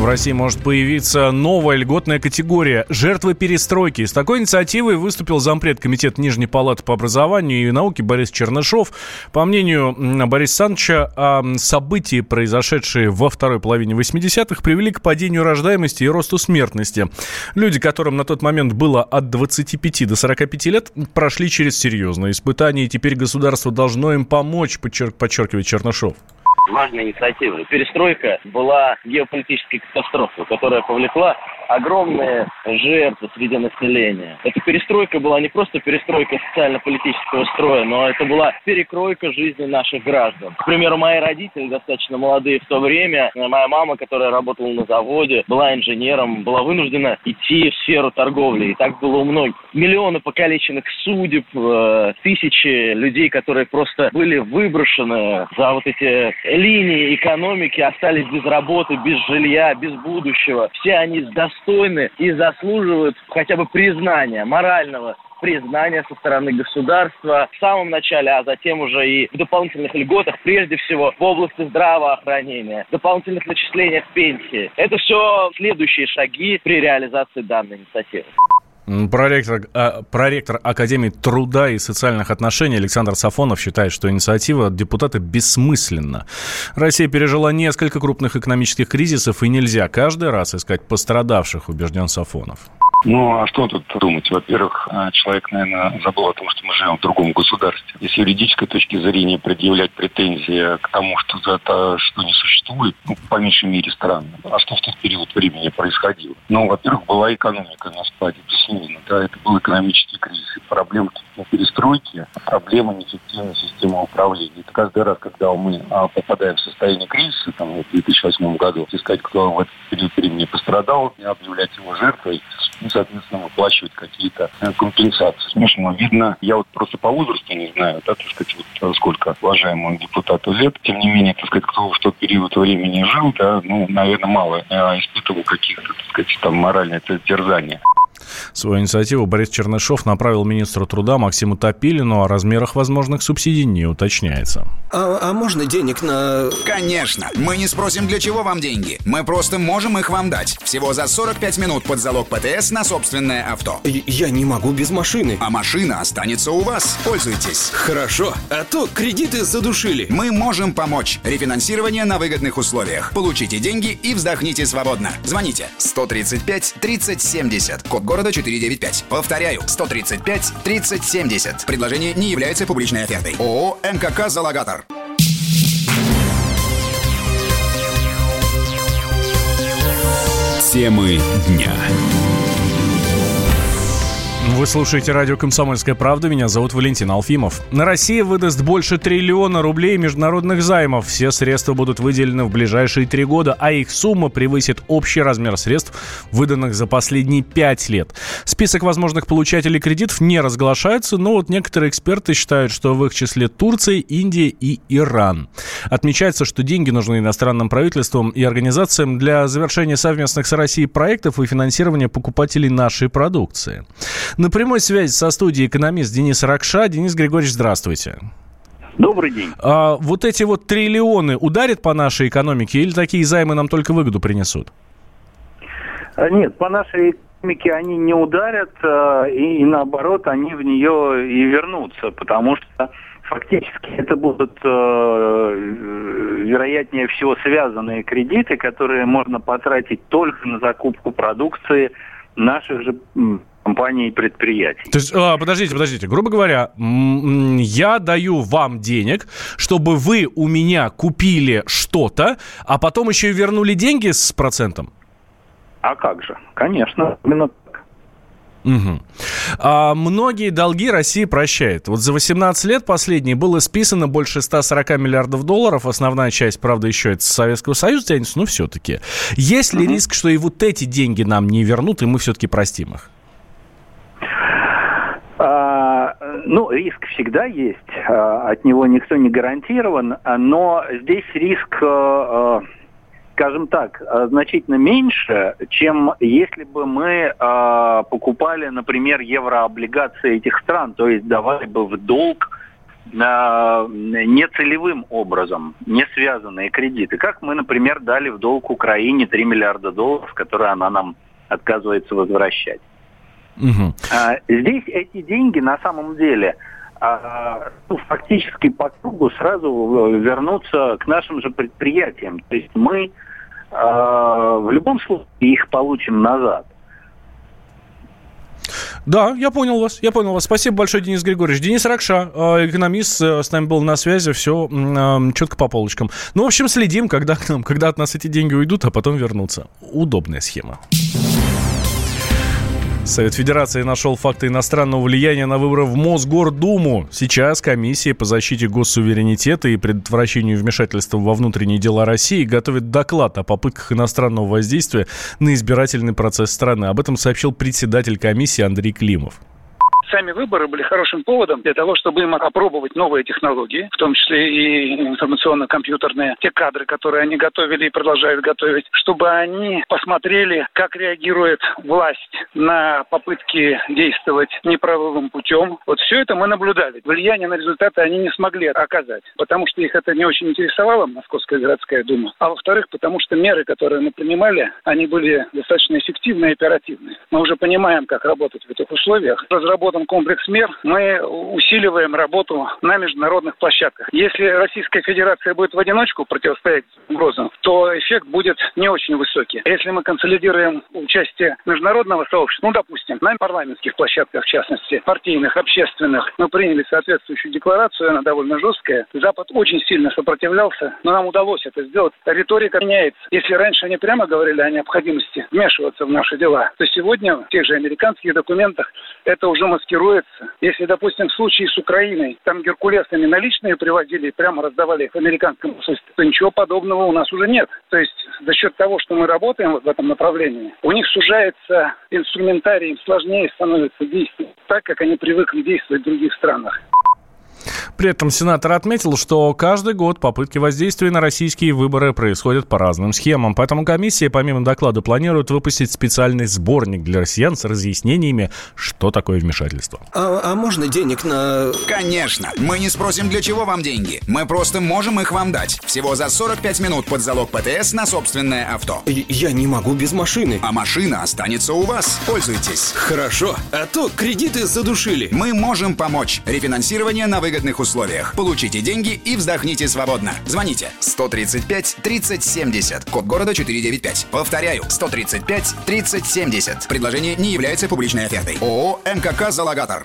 В России может появиться новая льготная категория – жертвы перестройки. С такой инициативой выступил зампред Комитета Нижней Палаты по образованию и науке Борис Чернышов. По мнению Бориса Санча, события, произошедшие во второй половине 80-х, привели к падению рождаемости и росту смертности. Люди, которым на тот момент было от 25 до 45 лет, прошли через серьезные испытания, и теперь государство должно им помочь, подчеркивает Чернышов важная инициатива. Перестройка была геополитической катастрофой, которая повлекла огромные жертвы среди населения. Эта перестройка была не просто перестройка социально-политического строя, но это была перекройка жизни наших граждан. К примеру, мои родители, достаточно молодые в то время, моя мама, которая работала на заводе, была инженером, была вынуждена идти в сферу торговли. И так было у многих. Миллионы покалеченных судеб, э, тысячи людей, которые просто были выброшены за вот эти линии экономики, остались без работы, без жилья, без будущего. Все они с достойны и заслуживают хотя бы признания, морального признания со стороны государства в самом начале, а затем уже и в дополнительных льготах, прежде всего в области здравоохранения, дополнительных начислениях пенсии. Это все следующие шаги при реализации данной инициативы. Проректор, а, проректор Академии труда и социальных отношений Александр Сафонов считает, что инициатива депутата бессмысленна. Россия пережила несколько крупных экономических кризисов, и нельзя каждый раз искать пострадавших, убежден Сафонов. Ну, а что тут думать? Во-первых, а, человек, наверное, забыл о том, что мы живем в другом государстве. И с юридической точки зрения предъявлять претензии к тому, что за это, что не существует, ну, по меньшей мере, странно. А что в тот период времени происходило? Ну, во-первых, была экономика на спаде, безусловно. Да, это был экономический кризис. И проблема на перестройке, проблема неэффективной системы управления. Это каждый раз, когда мы а, попадаем в состояние кризиса, там, в 2008 году, искать, кто в этот период времени пострадал, объявлять его жертвой, соответственно, выплачивать какие-то э, компенсации. Смешно видно. Я вот просто по возрасту не знаю, да, так сказать, вот сколько уважаемому депутату лет. Тем не менее, так сказать, кто в тот период времени жил, да, ну, наверное, мало э, испытывал каких-то, так сказать, там моральное терзания. Свою инициативу Борис Чернышов направил министру труда Максиму Топилину, о размерах возможных субсидий не уточняется. А, а можно денег на... Конечно. Мы не спросим, для чего вам деньги. Мы просто можем их вам дать. Всего за 45 минут под залог ПТС на собственное авто. Я не могу без машины. А машина останется у вас. Пользуйтесь. Хорошо. А то кредиты задушили. Мы можем помочь. Рефинансирование на выгодных условиях. Получите деньги и вздохните свободно. Звоните 135 30 70. Код города 495. Повторяю, 135 30 70. Предложение не является публичной офертой. ООО «МКК Залогатор». Темы дня. Вы слушаете радио «Комсомольская правда». Меня зовут Валентин Алфимов. На России выдаст больше триллиона рублей международных займов. Все средства будут выделены в ближайшие три года, а их сумма превысит общий размер средств, выданных за последние пять лет. Список возможных получателей кредитов не разглашается, но вот некоторые эксперты считают, что в их числе Турция, Индия и Иран. Отмечается, что деньги нужны иностранным правительствам и организациям для завершения совместных с Россией проектов и финансирования покупателей нашей продукции. На прямой связи со студией экономист Денис Ракша. Денис Григорьевич, здравствуйте. Добрый день. А, вот эти вот триллионы ударят по нашей экономике или такие займы нам только выгоду принесут? А, нет, по нашей экономике они не ударят, а, и, и наоборот, они в нее и вернутся, потому что фактически это будут, э, вероятнее всего, связанные кредиты, которые можно потратить только на закупку продукции наших же компаний и предприятий. То есть, а, подождите, подождите. Грубо говоря, я даю вам денег, чтобы вы у меня купили что-то, а потом еще и вернули деньги с процентом? А как же? Конечно, именно так. Угу. А многие долги России прощает. Вот за 18 лет последние было списано больше 140 миллиардов долларов. Основная часть, правда, еще это Советского Союза тянется, но все-таки. Есть ли угу. риск, что и вот эти деньги нам не вернут, и мы все-таки простим их? Ну, риск всегда есть, а, от него никто не гарантирован, но здесь риск, э, скажем так, значительно меньше, чем если бы мы покупали, например, еврооблигации этих стран, то есть давали бы в долг нецелевым образом, не связанные кредиты. Как мы, например, дали в долг Украине 3 миллиарда долларов, которые она нам отказывается возвращать. Угу. Здесь эти деньги на самом деле а, ну, фактически по кругу сразу вернутся к нашим же предприятиям. То есть мы а, в любом случае их получим назад. Да, я понял вас, я понял вас. Спасибо большое, Денис Григорьевич. Денис Ракша, экономист, э, с нами был на связи, все четко по полочкам. Ну, в общем, следим, когда когда от нас эти деньги уйдут, а потом вернутся. Удобная схема. Совет Федерации нашел факты иностранного влияния на выборы в Мосгордуму. Сейчас комиссия по защите госсуверенитета и предотвращению вмешательства во внутренние дела России готовит доклад о попытках иностранного воздействия на избирательный процесс страны. Об этом сообщил председатель комиссии Андрей Климов сами выборы были хорошим поводом для того, чтобы им опробовать новые технологии, в том числе и информационно-компьютерные, те кадры, которые они готовили и продолжают готовить, чтобы они посмотрели, как реагирует власть на попытки действовать неправовым путем. Вот все это мы наблюдали. Влияние на результаты они не смогли оказать, потому что их это не очень интересовало, Московская городская дума, а во-вторых, потому что меры, которые мы принимали, они были достаточно эффективны и оперативны. Мы уже понимаем, как работать в этих условиях. Разработан разработан комплекс мер, мы усиливаем работу на международных площадках. Если Российская Федерация будет в одиночку противостоять угрозам, то эффект будет не очень высокий. Если мы консолидируем участие международного сообщества, ну, допустим, на парламентских площадках, в частности, партийных, общественных, мы приняли соответствующую декларацию, она довольно жесткая. Запад очень сильно сопротивлялся, но нам удалось это сделать. Риторика меняется. Если раньше они прямо говорили о необходимости вмешиваться в наши дела, то сегодня в тех же американских документах это уже маскируется маскируется. Если, допустим, в случае с Украиной, там геркулесами наличные привозили прямо раздавали их в американском посольстве, то ничего подобного у нас уже нет. То есть за счет того, что мы работаем вот в этом направлении, у них сужается инструментарий, им сложнее становится действовать так, как они привыкли действовать в других странах. При этом сенатор отметил, что каждый год попытки воздействия на российские выборы происходят по разным схемам. Поэтому комиссия, помимо доклада, планирует выпустить специальный сборник для россиян с разъяснениями, что такое вмешательство. А, а можно денег на... Конечно. Мы не спросим, для чего вам деньги. Мы просто можем их вам дать. Всего за 45 минут под залог ПТС на собственное авто. Я не могу без машины. А машина останется у вас. Пользуйтесь. Хорошо. А то кредиты задушили. Мы можем помочь. Рефинансирование на выгодных условиях условиях. Получите деньги и вздохните свободно. Звоните 135 30 70, код города 495. Повторяю, 135 30 70. Предложение не является публичной офертой. ООО «МКК Залогатор».